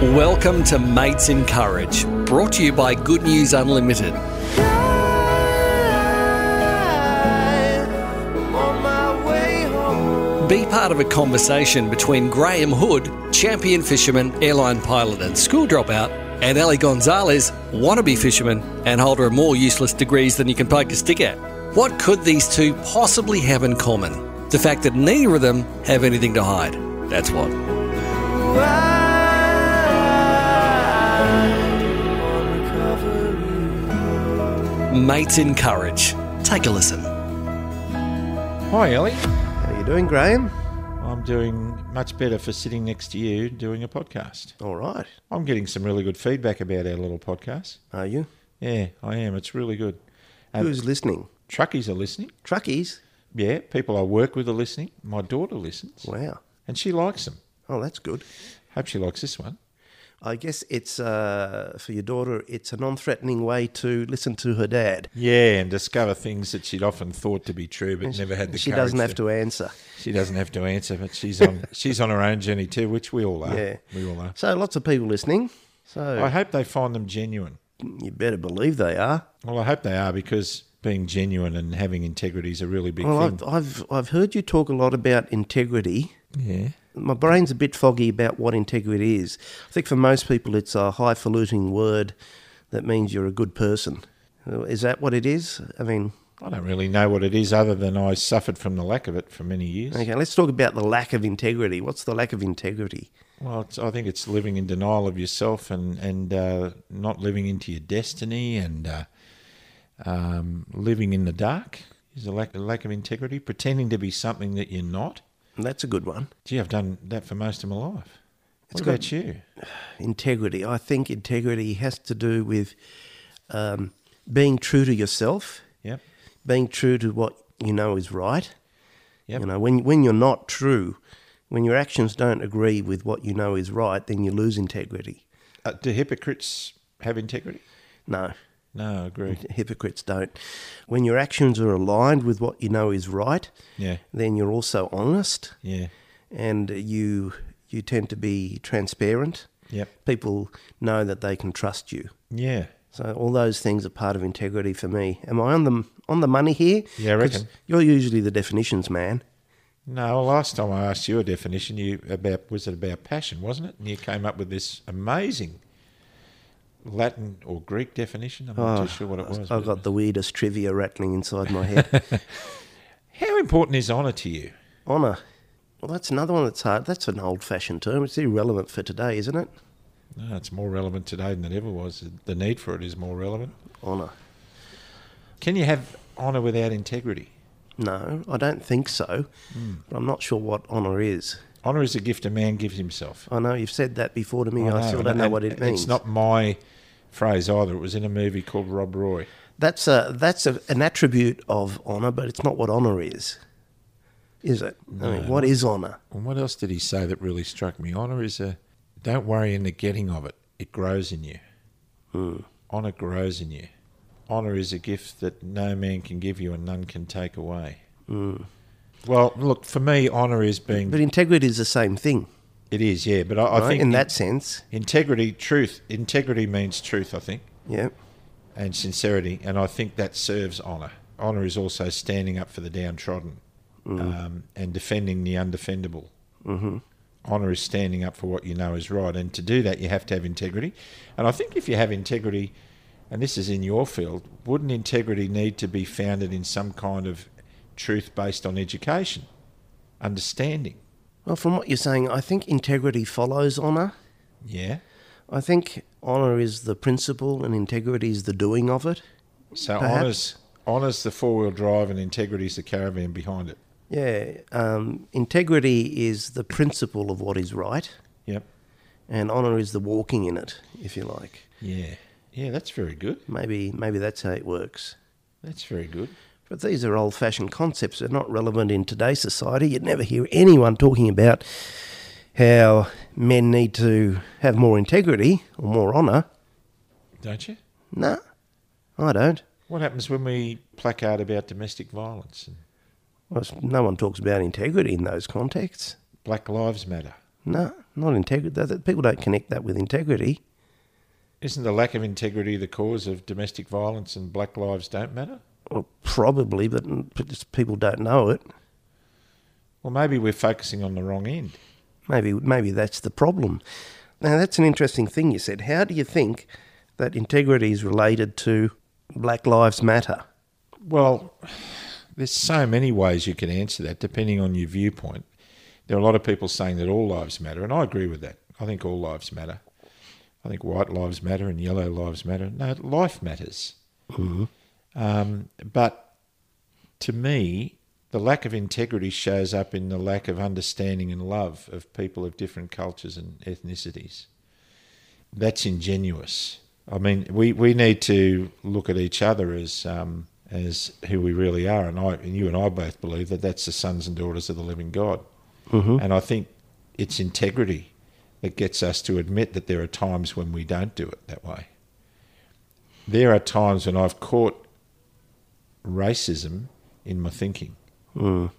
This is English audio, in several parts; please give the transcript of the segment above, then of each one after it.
Welcome to Mates in Courage, brought to you by Good News Unlimited. Be part of a conversation between Graham Hood, champion fisherman, airline pilot, and school dropout, and Ellie Gonzalez, wannabe fisherman, and holder of more useless degrees than you can poke a stick at. What could these two possibly have in common? The fact that neither of them have anything to hide. That's what. Mates in Courage. Take a listen. Hi, Ellie. How are you doing, Graham? I'm doing much better for sitting next to you doing a podcast. All right. I'm getting some really good feedback about our little podcast. Are you? Yeah, I am. It's really good. And Who's listening? truckies are listening. Truckies? Yeah, people I work with are listening. My daughter listens, Wow. and she likes them. Oh, that's good. Hope she likes this one. I guess it's uh, for your daughter. It's a non-threatening way to listen to her dad. Yeah, and discover things that she'd often thought to be true, but never had the. She doesn't have to answer. She doesn't have to answer, but she's on. she's on her own journey too, which we all are. Yeah. we all are. So lots of people listening. So I hope they find them genuine. you better believe they are. Well, I hope they are because being genuine and having integrity is a really big Well, thing. I've, I've I've heard you talk a lot about integrity. yeah. My brain's a bit foggy about what integrity is. I think for most people, it's a highfalutin word that means you're a good person. Is that what it is? I mean, I don't really know what it is other than I suffered from the lack of it for many years. Okay, let's talk about the lack of integrity. What's the lack of integrity? Well, it's, I think it's living in denial of yourself and, and uh, not living into your destiny and uh, um, living in the dark is a lack, a lack of integrity, pretending to be something that you're not. That's a good one. Gee, I've done that for most of my life. It's What got- about you? Integrity. I think integrity has to do with um, being true to yourself, Yep. being true to what you know is right. Yep. You know, when when you're not true, when your actions don't agree with what you know is right, then you lose integrity. Uh, do hypocrites have integrity? No, No, I agree. hypocrites don't. When your actions are aligned with what you know is right, Yeah, then you're also honest yeah, and you you tend to be transparent. yep, People know that they can trust you. yeah. So all those things are part of integrity for me. Am I on the on the money here? Yeah, I reckon. You're usually the definitions man. No, last time I asked you a definition, you about was it about passion, wasn't it? And you came up with this amazing Latin or Greek definition. I'm not too sure what it was. I've got the weirdest trivia rattling inside my head. How important is honour to you? Honour. Well, that's another one that's hard. That's an old-fashioned term. It's irrelevant for today, isn't it? No, it's more relevant today than it ever was. The need for it is more relevant. Honour. Can you have honour without integrity? No, I don't think so. Hmm. But I'm not sure what honour is. Honour is a gift a man gives himself. I know you've said that before to me. I, know, still don't know what it means. It's not my phrase either. It was in a movie called Rob Roy. That's a that's a, an attribute of honour, but it's not what honour is. Is it? I mean, what is honour? And what else did he say that really struck me? Honour is a don't worry in the getting of it. It grows in you. Hmm. Honour grows in you. Honour is a gift that no man can give you and none can take away. Well, look, for me, honour is being. But integrity is the same thing, it is, yeah. But I, I right? think in that sense. integrity, truth, integrity means truth. I think, Yeah. and sincerity, and I think that serves honour. Honour is also standing up for the downtrodden um, and defending the undefendable. Mm-hmm. Honour is standing up for what you know is right, and to do that, you have to have integrity. And I think if you have integrity, and this is in your field, wouldn't integrity need to be founded in some kind of truth based on education, understanding? Well, from what you're saying, I think integrity follows honour. Yeah. I think honour is the principle and integrity is the doing of it. So honours honours the four wheel drive, and integrity is the caravan behind it. Yeah. Um, integrity is the principle of what is right, Yep. and honour is the walking in it, if you like. Yeah. Yeah, that's very good. Maybe maybe that's how it works. That's very good. But these are old fashioned concepts. They're not relevant in today's society. You'd never hear anyone talking about how men need to have more integrity or more honour. Don't you? No, I don't. What happens when we placard about domestic violence Well, no one talks about integrity in those contexts. Black Lives Matter? No, not integrity. People don't connect that with integrity. Isn't the lack of integrity the cause of domestic violence and black lives don't matter? Well, probably, but, people don't know it. Well, maybe we're focusing on the wrong end. Maybe maybe that's the problem. Now that's an interesting thing you said. How do you think that integrity is related to Black Lives Matter? Well, there's so many ways you can answer that depending on your viewpoint. There are a lot of people saying that all lives matter, and I agree with that. I think all lives matter. I think white lives matter and yellow lives matter. No, life matters. Mm-hmm. Um, but to me, the lack of integrity shows up in the lack of understanding and love of people of different cultures and ethnicities. That's ingenuous. I mean, we, we need to look at each other as um, as who we really are, and I and you and I both believe that that's the sons and daughters of the living God. And I think it's integrity that gets us to admit that there are times when we don't do it that way. There are times when I've caught racism in my thinking. Mm.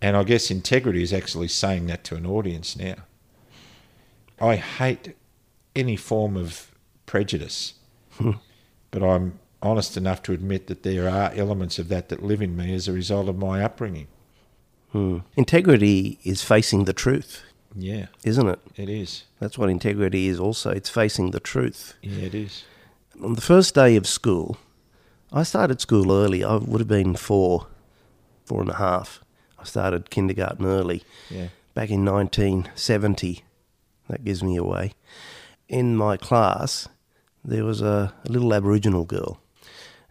And I guess integrity is actually saying that to an audience now. I hate any form of prejudice, but I'm honest enough to admit that there are elements of that that live in me as a result of my upbringing. Mm. Integrity is facing the truth, Yeah, isn't it? it is. That's what integrity is also. It's facing the truth. Yeah, it is. On the first day of school, I started school early. I would have been four, four and a half. I started kindergarten early. Yeah. back in 1970. That gives me away. In my class, there was a, a little Aboriginal girl.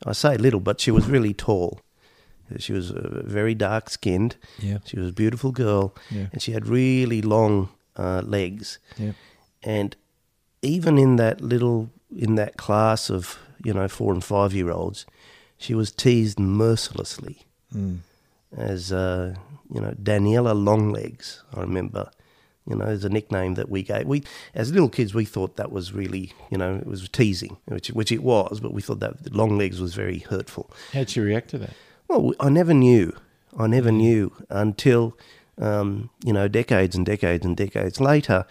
I say little, but she was really tall. She was uh, very dark skinned. Yeah. She was a beautiful girl, Yeah. and she had really long uh, legs. Yeah. And even in that little, in that class of, you know, four and five year olds, she was teased mercilessly Mm. as uh, you know Daniela Longlegs. I remember, you know, as a nickname that we gave. We as little kids we thought that was really you know it was teasing, which which it was, but we thought that Longlegs was very hurtful. How'd she react to that? Well, I never knew. I never knew until um, you know decades and decades and decades later.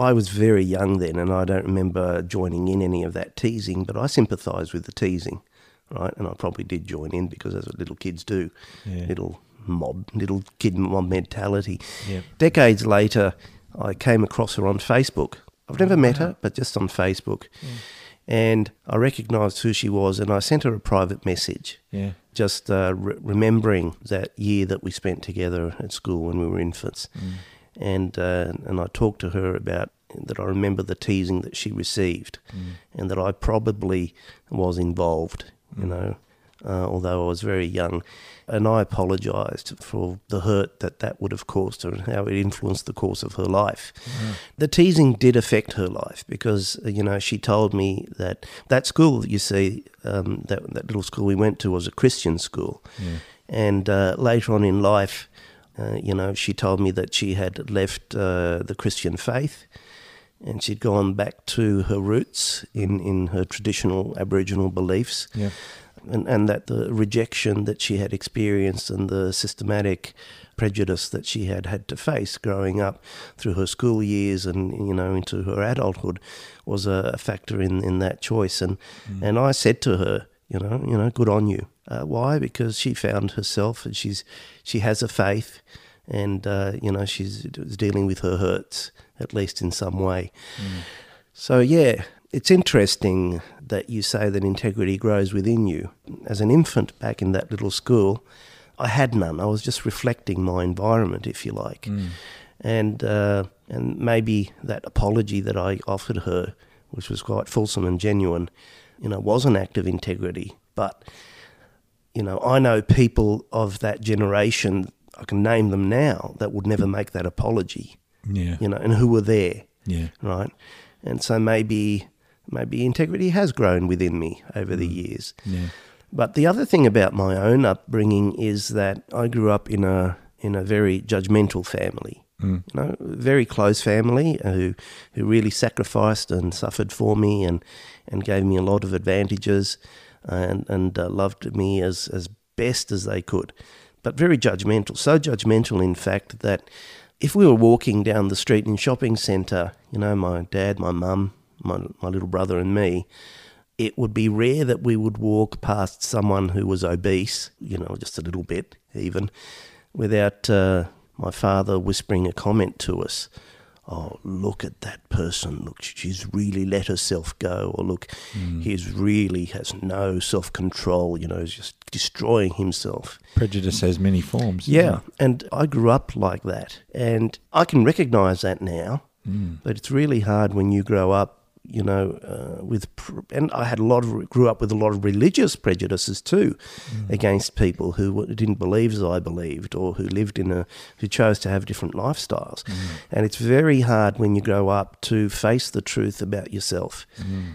I was very young then, and I don't remember joining in any of that teasing, but I sympathised with the teasing, right? And I probably did join in because that's what little kids do, Yeah. little mob, little kid mob mentality. Yeah. Decades later, I came across her on Facebook. I've never met her, but just on Facebook, and I recognised who she was, and I sent her a private message Yeah. just uh, re- remembering that year that we spent together at school when we were infants, and uh, and I talked to her about that. I remember the teasing that she received, and that I probably was involved. You know, uh, although I was very young, and I apologised for the hurt that that would have caused her and how it influenced the course of her life. The teasing did affect her life because uh, you know she told me that that school you see um, that that little school we went to was a Christian school, and uh, later on in life, uh, you know, she told me that she had left uh, the Christian faith. And she'd gone back to her roots in, in her traditional Aboriginal beliefs Yeah. and, and that the rejection that she had experienced and the systematic prejudice that she had had to face growing up through her school years and you know into her adulthood was a, a factor in, in that choice and and I said to her you know you know good on you uh, why because she found herself and she's she has a faith and uh, you know she's dealing with her hurts at least in some way so, yeah, it's interesting that you say that integrity grows within you. As an infant back in that little school, I had none. I was just reflecting my environment, if you like. And, uh, and maybe that apology that I offered her, which was quite fulsome and genuine, you know, was an act of integrity. But, you know, I know people of that generation, I can name them now, that would never make that apology, Yeah. you know, and who were there Yeah. right? And so maybe maybe integrity has grown within me over the mm. years. Yeah. But the other thing about my own upbringing is that I grew up in a in a very judgmental family. You know, very close family who who really sacrificed and suffered for me and and gave me a lot of advantages and and uh, loved me as as best as they could. But very judgmental, so judgmental in fact that if we were walking down the street in shopping centre, you know, my dad, my mum, my, my little brother, and me, it would be rare that we would walk past someone who was obese, you know, just a little bit even, without uh, my father whispering a comment to us. Oh, look at that person. Look, she's really let herself go. Or look, hmm. he's really has no self control, you know, he's just destroying himself. Prejudice has many forms. Yeah, and I grew up like that, and I can recognise that now. Hmm. But it's really hard when you grow up, you know, uh, with pr- and I had a lot of grew up with a lot of religious prejudices too, against people who didn't believe as I believed, or who lived in a who chose to have different lifestyles, and it's very hard when you grow up to face the truth about yourself,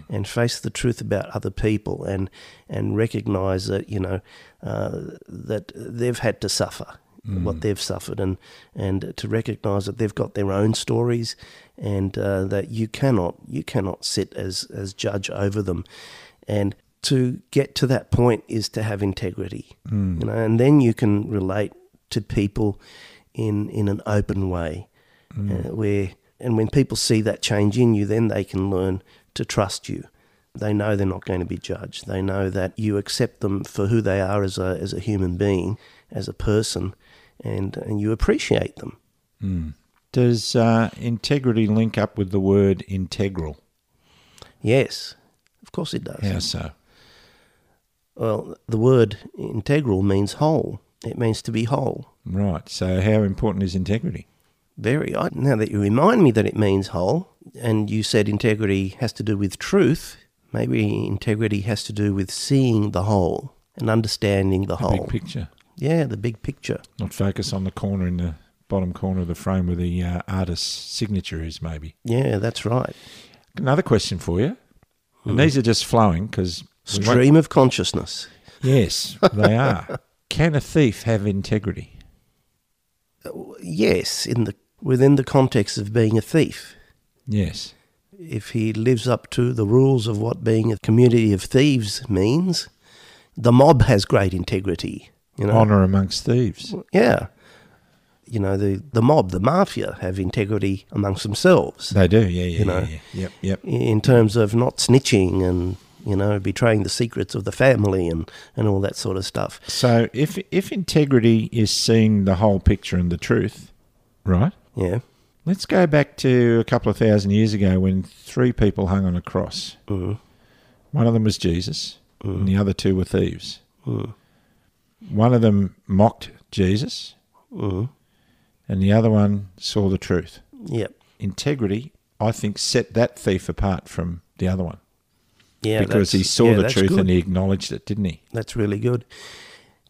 and face the truth about other people, and and recognise that you know uh, that they've had to suffer what they've suffered and and to recognize that they've got their own stories and uh, that you cannot you cannot sit as as judge over them. And to get to that point is to have integrity you know and then you can relate to people in in an open way uh, where and when people see that change in you then they can learn to trust you. They know they're not going to be judged. They know that you accept them for who they are as a as a human being, as a person, and and you appreciate them. Does uh, integrity link up with the word integral? Yes, of course it does. How so? Well, the word integral means whole. It means to be whole. Right. So, how important is integrity? Very. I, now that you remind me that it means whole, and you said integrity has to do with truth, maybe integrity has to do with seeing the whole and understanding the whole. Big picture. Yeah, the big picture. Not focus on the corner in the bottom corner of the frame where the uh, artist's signature is, maybe. Yeah, that's right. Another question for you. And these are just flowing because. Stream of consciousness. Yes, they are. Can a thief have integrity? Yes, in the within the context of being a thief. Yes. If he lives up to the rules of what being a community of thieves means, the mob has great integrity. You know, Honour amongst thieves. yeah. You know, the the mob, the mafia, have integrity amongst themselves They do, yeah, yeah, You know. yeah, yeah. Yep, yep. in terms of not snitching and you know betraying the secrets of the family and and all that sort of stuff. So if if integrity is seeing the whole picture and the truth, right? Yeah. Let's go back to a couple of thousand years ago when three people hung on a cross. Mm. One of them was Jesus, and the other two were thieves. Mm. One of them mocked Jesus, Mm. and the other one saw the truth. Yep. Integrity, I think, set that thief apart from the other one Yeah. because he saw yeah, the truth good. and he acknowledged it, didn't he? That's really good.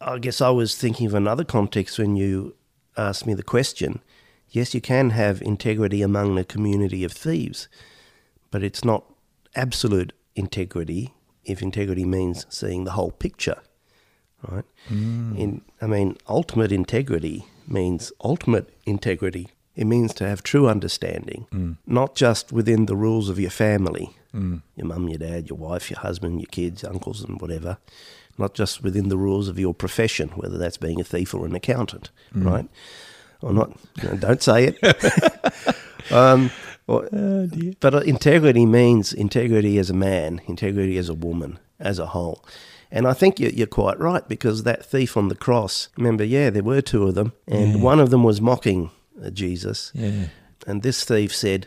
I guess I was thinking of another context when you asked me the question. Yes, you can have integrity among a community of thieves, but it's not absolute integrity if integrity means seeing the whole picture, right? In, I mean, ultimate integrity means ultimate integrity. It means to have true understanding, not just within the rules of your family, your mum, your dad, your wife, your husband, your kids, uncles, and whatever, not just within the rules of your profession, whether that's being a thief or an accountant, right? Or not, you know, don't say it. um, or- but uh, integrity means integrity as a man, integrity as a woman, as a whole. And I think you're, you're quite right because that thief on the cross, remember, yeah, there were two of them, and one of them was mocking uh, Jesus. Yeah. And this thief said,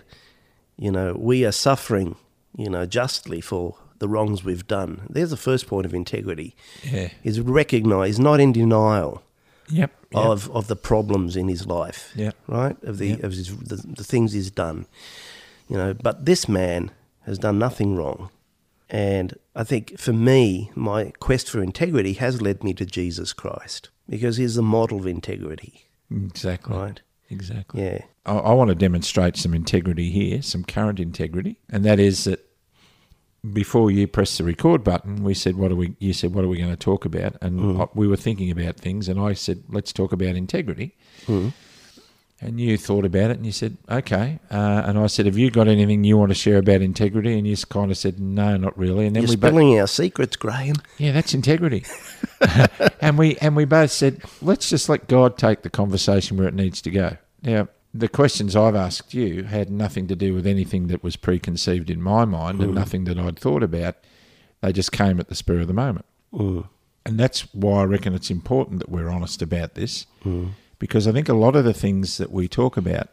you know, we are suffering, you know, justly for the wrongs we've done. There's the first point of integrity. Yeah. Is recognize, not in denial Yep. yep. of, of the problems in his life. Yeah. Right? Of the Yeah. of his, the, the things he's done. You know, but this man has done nothing wrong. And I think for me, my quest for integrity has led me to Jesus Christ because he's the model of integrity. Exactly. Right. Exactly. Yeah. I, I want to demonstrate some integrity here, some current integrity, and that is that before you press the record button, we said, "What are we?" You said, "What are we going to talk about?" And mm. I- we were thinking about things, and I said, "Let's talk about integrity." Mm. And you thought about it, and you said, "Okay." Uh, and I said, "Have you got anything you want to share about integrity?" And you kind of said, "No, not really." And then You're we spilling our secrets, Graham. yeah, that's integrity. and we and we both said, let's just let God take the conversation where it needs to go. Now, the questions I've asked you had nothing to do with anything that was preconceived in my mind and nothing that I'd thought about. They just came at the spur of the moment. Mm. And that's why I reckon it's important that we're honest about this because I think a lot of the things that we talk about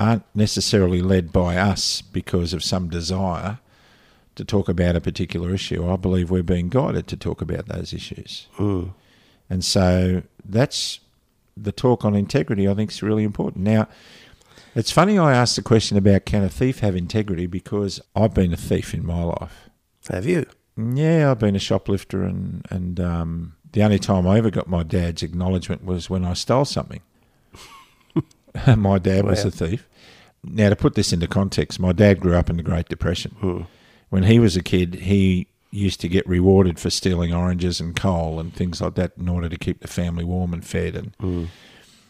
aren't necessarily led by us because of some desire to talk about a particular issue. I believe we're being guided to talk about those issues. Mm. And so that's the talk on integrity, I think, is really important. Now, it's funny I asked the question about can a thief have integrity because I've been a thief in my life. Have you? Yeah, I've been a shoplifter, and and um, the only time I ever got my dad's acknowledgement was when I stole something. my dad was a thief. Now, to put this into context, my dad grew up in the Great Depression. Hmm. When he was a kid, he used to get rewarded for stealing oranges and coal and things like that in order to keep the family warm and fed. And Hmm.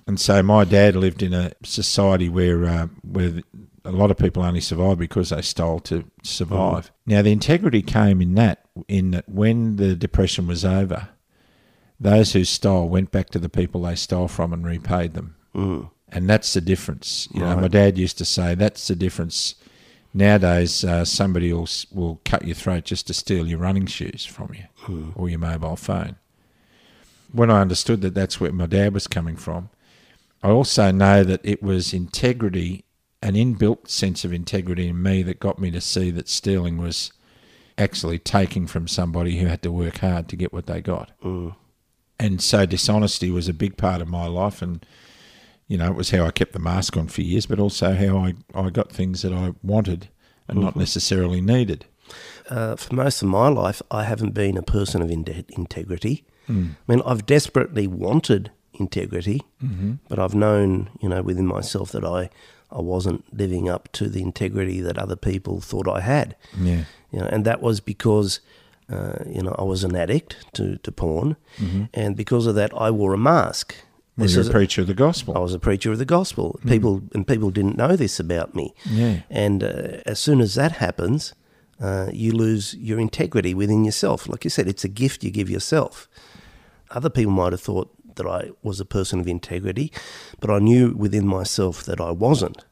and so my dad lived in a society where uh, where a lot of people only survived because they stole to survive. Now the integrity came in that in that when the depression was over, those who stole went back to the people they stole from and repaid them. Mm. And that's the difference. You know, my dad used to say that's the difference. Nowadays, uh, somebody will will cut your throat just to steal your running shoes from you or your mobile phone. When I understood that that's where my dad was coming from, I also know that it was integrity, an inbuilt sense of integrity in me that got me to see that stealing was actually taking from somebody who had to work hard to get what they got. Mm. And so dishonesty was a big part of my life and you know, it was how I kept the mask on for years, but also how I, I got things that I wanted and not mm-hmm. necessarily needed. Uh, for most of my life, I haven't been a person of in- integrity. Mm. I mean, I've desperately wanted integrity, mm-hmm. but I've known, you know, within myself that I, I wasn't living up to the integrity that other people thought I had. Yeah. You know, and that was because, uh, you know, I was an addict to, to porn, and because of that, I wore a mask. Was This you is- a preacher of the gospel? I was a preacher of the gospel. People and people didn't know this about me. Yeah. And uh, as soon as that happens, uh, you lose your integrity within yourself. Like you said, it's a gift you give yourself. Other people might have thought that I was a person of integrity, but I knew within myself that I wasn't.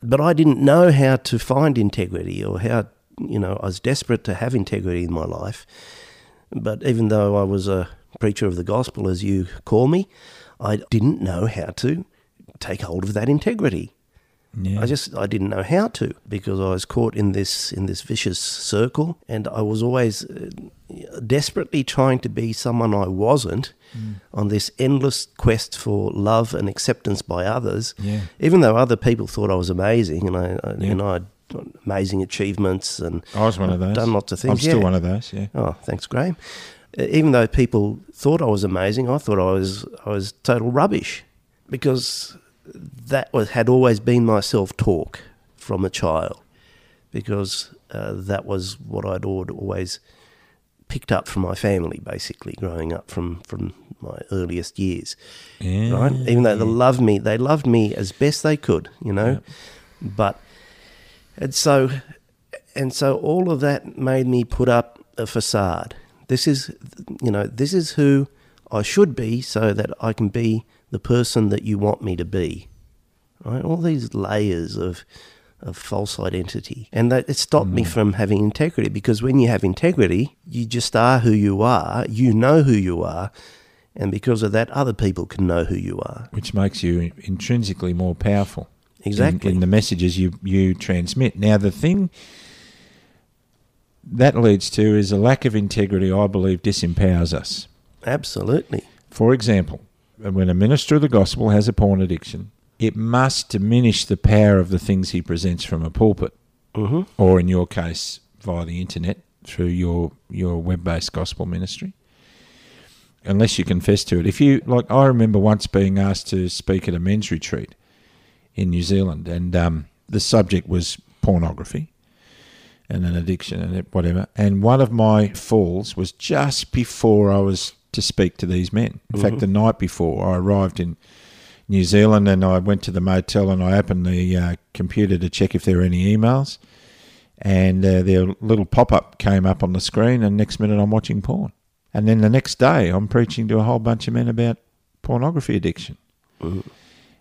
But I didn't know how to find integrity or how, you know, I was desperate to have integrity in my life. But even though I was a preacher of the gospel, as you call me, I didn't know how to take hold of that integrity. Yeah. I just I didn't know how to because I was caught in this in this vicious circle, and I was always uh, desperately trying to be someone I wasn't on this endless quest for love and acceptance by others. Yeah. Even though other people thought I was amazing, and I, I Yeah. know I amazing achievements, and I was one of those. Done lots of things. I'm still yeah. one of those, yeah. Oh, thanks, Graham. Uh, Even though people thought I was amazing, I thought I was I was total rubbish because that was had always been my self talk from a child because uh, that was what I'd always picked up from my family, basically growing up from from my earliest years. Yeah. Right, even though they loved me, they loved me as best they could, you know, but and so and so all of that made me put up a facade. This is, you know, this is who I should be so that I can be the person that you want me to be. Right? All these layers of, of false identity. And that it stopped me mm. from having integrity because when you have integrity, you just are who you are, you know who you are, and because of that, other people can know who you are. Which makes you intrinsically more powerful. In- Exactly. In, the messages you, you transmit. Now, the thing that leads to is a lack of integrity, I believe, disempowers us. Absolutely. For example, when a minister of the gospel has a porn addiction, it must diminish the power of the things he presents from a pulpit, hmm or in your case, via the internet through your, your web based gospel ministry. Unless you confess to it. If you, like, I remember once being asked to speak at a men's retreat in New Zealand, and um, the subject was pornography and an addiction and whatever. And one of my falls was just before I was to speak to these men. In fact, the night before I arrived in New Zealand and I went to the motel and I opened the uh, computer to check if there were any emails. And uh, their little pop up came up on the screen, and next minute I'm watching porn. And then the next day I'm preaching to a whole bunch of men about pornography addiction.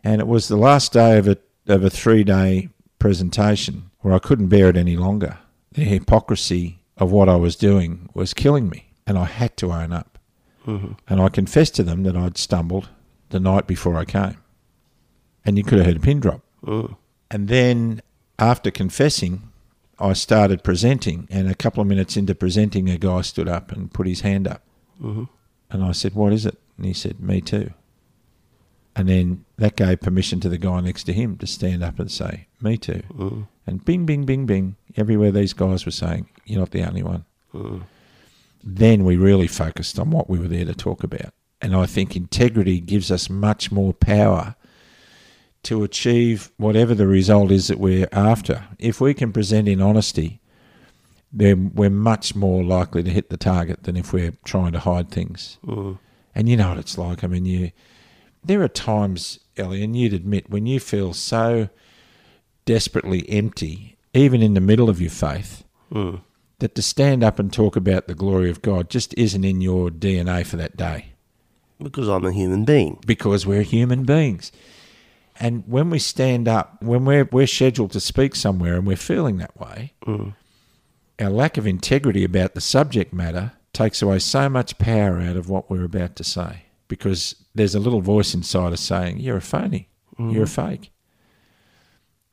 And it was the last day of a, of a three day presentation where I couldn't bear it any longer. The hypocrisy of what I was doing was killing me, and I had to own up. Mm-hmm. And I confessed to them that I'd stumbled the night before I came. And you could have heard a pin drop. Mm. And then after confessing, I started presenting, and a couple of minutes into presenting, a guy stood up and put his hand up. Mm-hmm. And I said, What is it? And he said, Me too. And then that gave permission to the guy next to him to stand up and say, Me too. Mm. And bing, bing, bing, bing, everywhere these guys were saying, You're not the only one. Mm. Then we really focused on what we were there to talk about. And I think integrity gives us much more power to achieve whatever the result is that we're after. If we can present in honesty, then we're much more likely to hit the target than if we're trying to hide things. Mm. And you know what it's like. I mean, you there are times, Ellie, and you'd admit when you feel so desperately empty, even in the middle of your faith, hmm. that to stand up and talk about the glory of God just isn't in your DNA for that day Because I'm a human being. because we're human beings. And when we stand up, when we're, we're scheduled to speak somewhere and we're feeling that way, hmm. our lack of integrity about the subject matter takes away so much power out of what we're about to say because there's a little voice inside us saying, You're a phony, mm-hmm. you're a fake.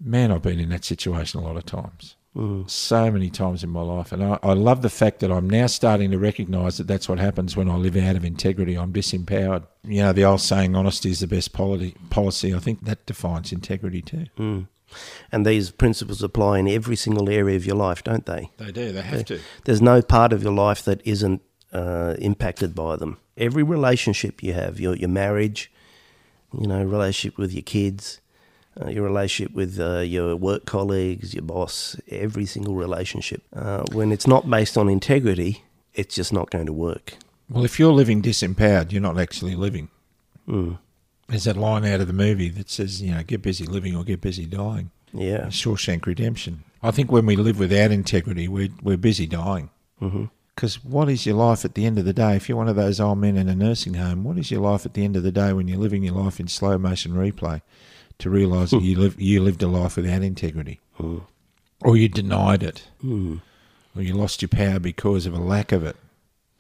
Man, I've been in that situation a lot of times. Mm. So many times in my life. And I, I love the fact that I'm now starting to recognize that that's what happens when I live out of integrity. I'm disempowered. You know, the old saying, honesty is the best policy, policy I think that defines integrity too. Mm. And these principles apply in every single area of your life, don't they? They do, they have to. There's no part of your life that isn't uh, impacted by them. Every relationship you have, your your marriage, you know, relationship with your kids, uh, your relationship with uh, your work colleagues, your boss, every single relationship. Uh, when it's not based on integrity, it's just not going to work. Well, if you're living disempowered, you're not actually living. There's that line out of the movie that says, you know, get busy living or get busy dying. Yeah. Shawshank Redemption. I think when we live without integrity, we're, we're busy dying. Because what is your life at the end of the day? If you're one of those old men in a nursing home, what is your life at the end of the day when you're living your life in slow motion replay to realise that you, live, you lived a life without integrity? Mm. Or you denied it? Mm. Or you lost your power because of a lack of it?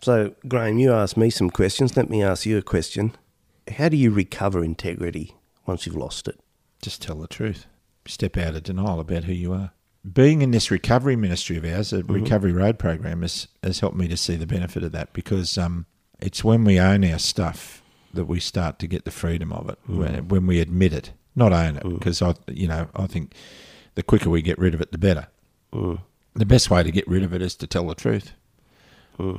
So, Graham, you asked me some questions. Let me ask you a question. How do you recover integrity once you've lost it? just tell the truth. Step out of denial about who you are. Being in this recovery ministry of ours, a recovery road program, has, has helped me to see the benefit of that because um, it's when we own our stuff that we start to get the freedom of it. When, when we admit it, not own it, because I, you know, I think the quicker we get rid of it, the better. The best way to get rid of it is to tell the truth.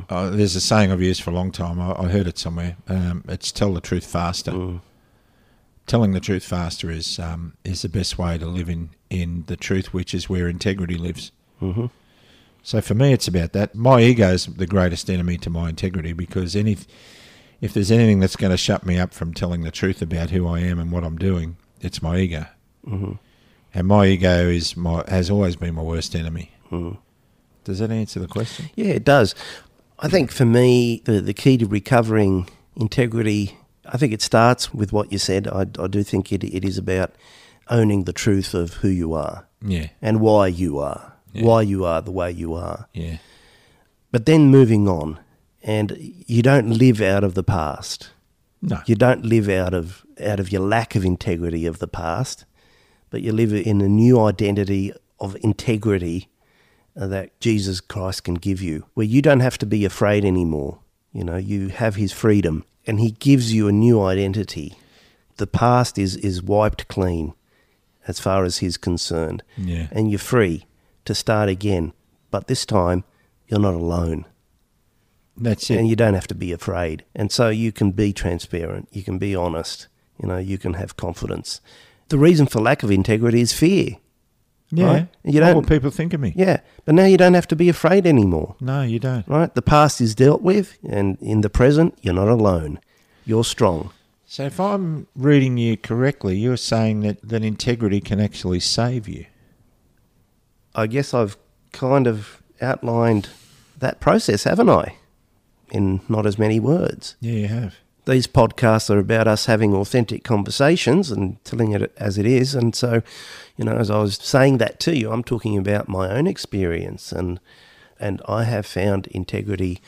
Uh, there's a saying I've used for a long time. I, I heard it somewhere. Um, it's tell the truth faster telling the truth faster is um, is the best way to live in, in the truth, which is where integrity lives. Mm-hmm. So for me, it's about that. My ego is the greatest enemy to my integrity because any if there's anything that's going to shut me up from telling the truth about who I am and what I'm doing, it's my ego. Mm-hmm. And my ego is my has always been my worst enemy. Does that answer the question? Yeah, it does. I think for me, the, the key to recovering integrity, I think it starts with what you said. I, I do think it, it is about owning the truth of who you are Yeah, and why you are, why you are the way you are. yeah, But then moving on, and you don't live out of the past. no, You don't live out of out of your lack of integrity of the past, but you live in a new identity of integrity uh, that Jesus Christ can give you, where you don't have to be afraid anymore. You know, you have His freedom, and He gives you a new identity. The past is is wiped clean, as far as He's concerned, yeah, and you're free to start again. But this time, you're not alone that's it. and you don't have to be afraid. And so you can be transparent, you can be honest, you know, you can have confidence. The reason for lack of integrity is fear. Yeah, right? You what don't- will people think of me? Yeah, but now you don't have to be afraid anymore, No, you don't. right? The past is dealt with, and in the present, you're not alone. You're strong. So, if I'm reading you correctly, you're saying that, that integrity can actually save you. I guess I've kind of outlined that process, haven't I? In not as many words. Yeah, you have. These podcasts are about us having authentic conversations and telling it as it is. And so, you know, as I was saying that to you, I'm talking about my own experience, and and I have found integrity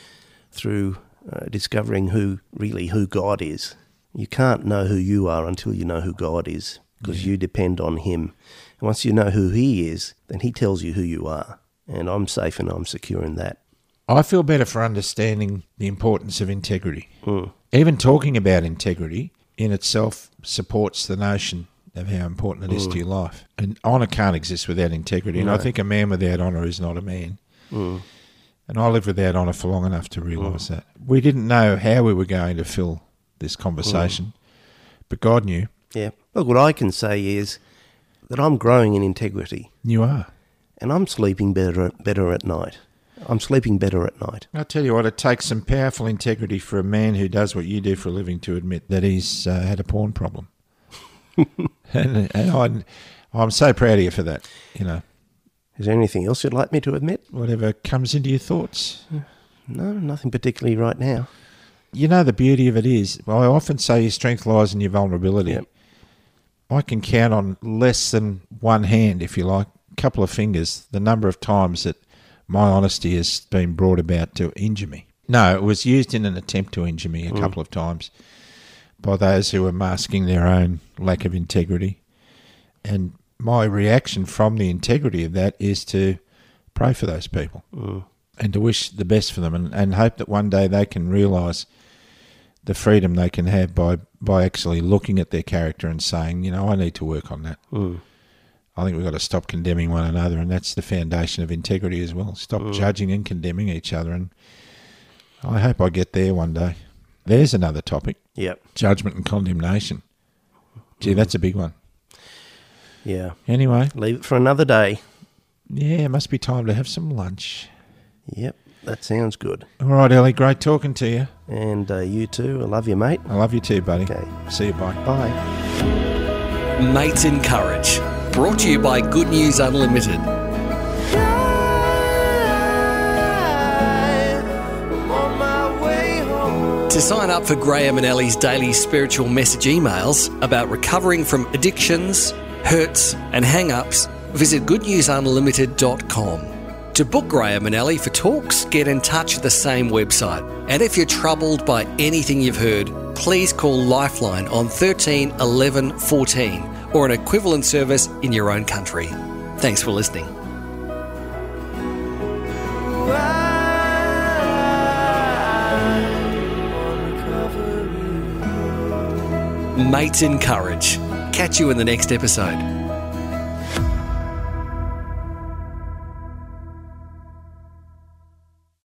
through uh, discovering who really who God is. You can't know who you are until you know who God is, because yeah. you depend on Him. And once you know who He is, then He tells you who you are, and I'm safe and I'm secure in that. I feel better for understanding the importance of integrity. Mm. Even talking about integrity in itself supports the notion of how important it is mm. to your life. And honour can't exist without integrity. No. And I think a man without honour is not a man. Mm. And I lived without honour for long enough to realise mm. that. We didn't know how we were going to fill this conversation, mm. but God knew. Yeah. Look, what I can say is that I'm growing in integrity. You are. And I'm sleeping better better at night. I'm sleeping better at night. I'll tell you what, it takes some powerful integrity for a man who does what you do for a living to admit that he's uh, had a porn problem. and, and I, I'm so proud of you for that, you know. Is there anything else you'd like me to admit? Whatever comes into your thoughts. No, nothing particularly right now. You know, the beauty of it is, well, I often say your strength lies in your vulnerability. Yep. I can count on less than one hand, if you like, a couple of fingers, the number of times that my honesty has been brought about to injure me. No, it was used in an attempt to injure me a mm. couple of times by those who were masking their own lack of integrity. And my reaction from the integrity of that is to pray for those people mm. and to wish the best for them and, and hope that one day they can realise the freedom they can have by, by actually looking at their character and saying, you know, I need to work on that. Mm. I think we've got to stop condemning one another, and that's the foundation of integrity as well. Stop mm. judging and condemning each other, and I hope I get there one day. There's another topic. Yep. Judgment and condemnation. Gee, mm. that's a big one. Yeah. Anyway, leave it for another day. Yeah, it must be time to have some lunch. Yep, that sounds good. All right, Ellie, great talking to you. And uh, you too. I love you, mate. I love you too, buddy. Okay. See you. Bye. Bye. Mates in Courage. Brought to you by Good News Unlimited. To sign up for Graham and Ellie's daily spiritual message emails about recovering from addictions, hurts, and hang ups, visit goodnewsunlimited.com. To book Graham and Ellie for talks, get in touch at the same website. And if you're troubled by anything you've heard, please call Lifeline on 13 11 14 or an equivalent service in your own country. Thanks for listening. Mates in Courage. Catch you in the next episode.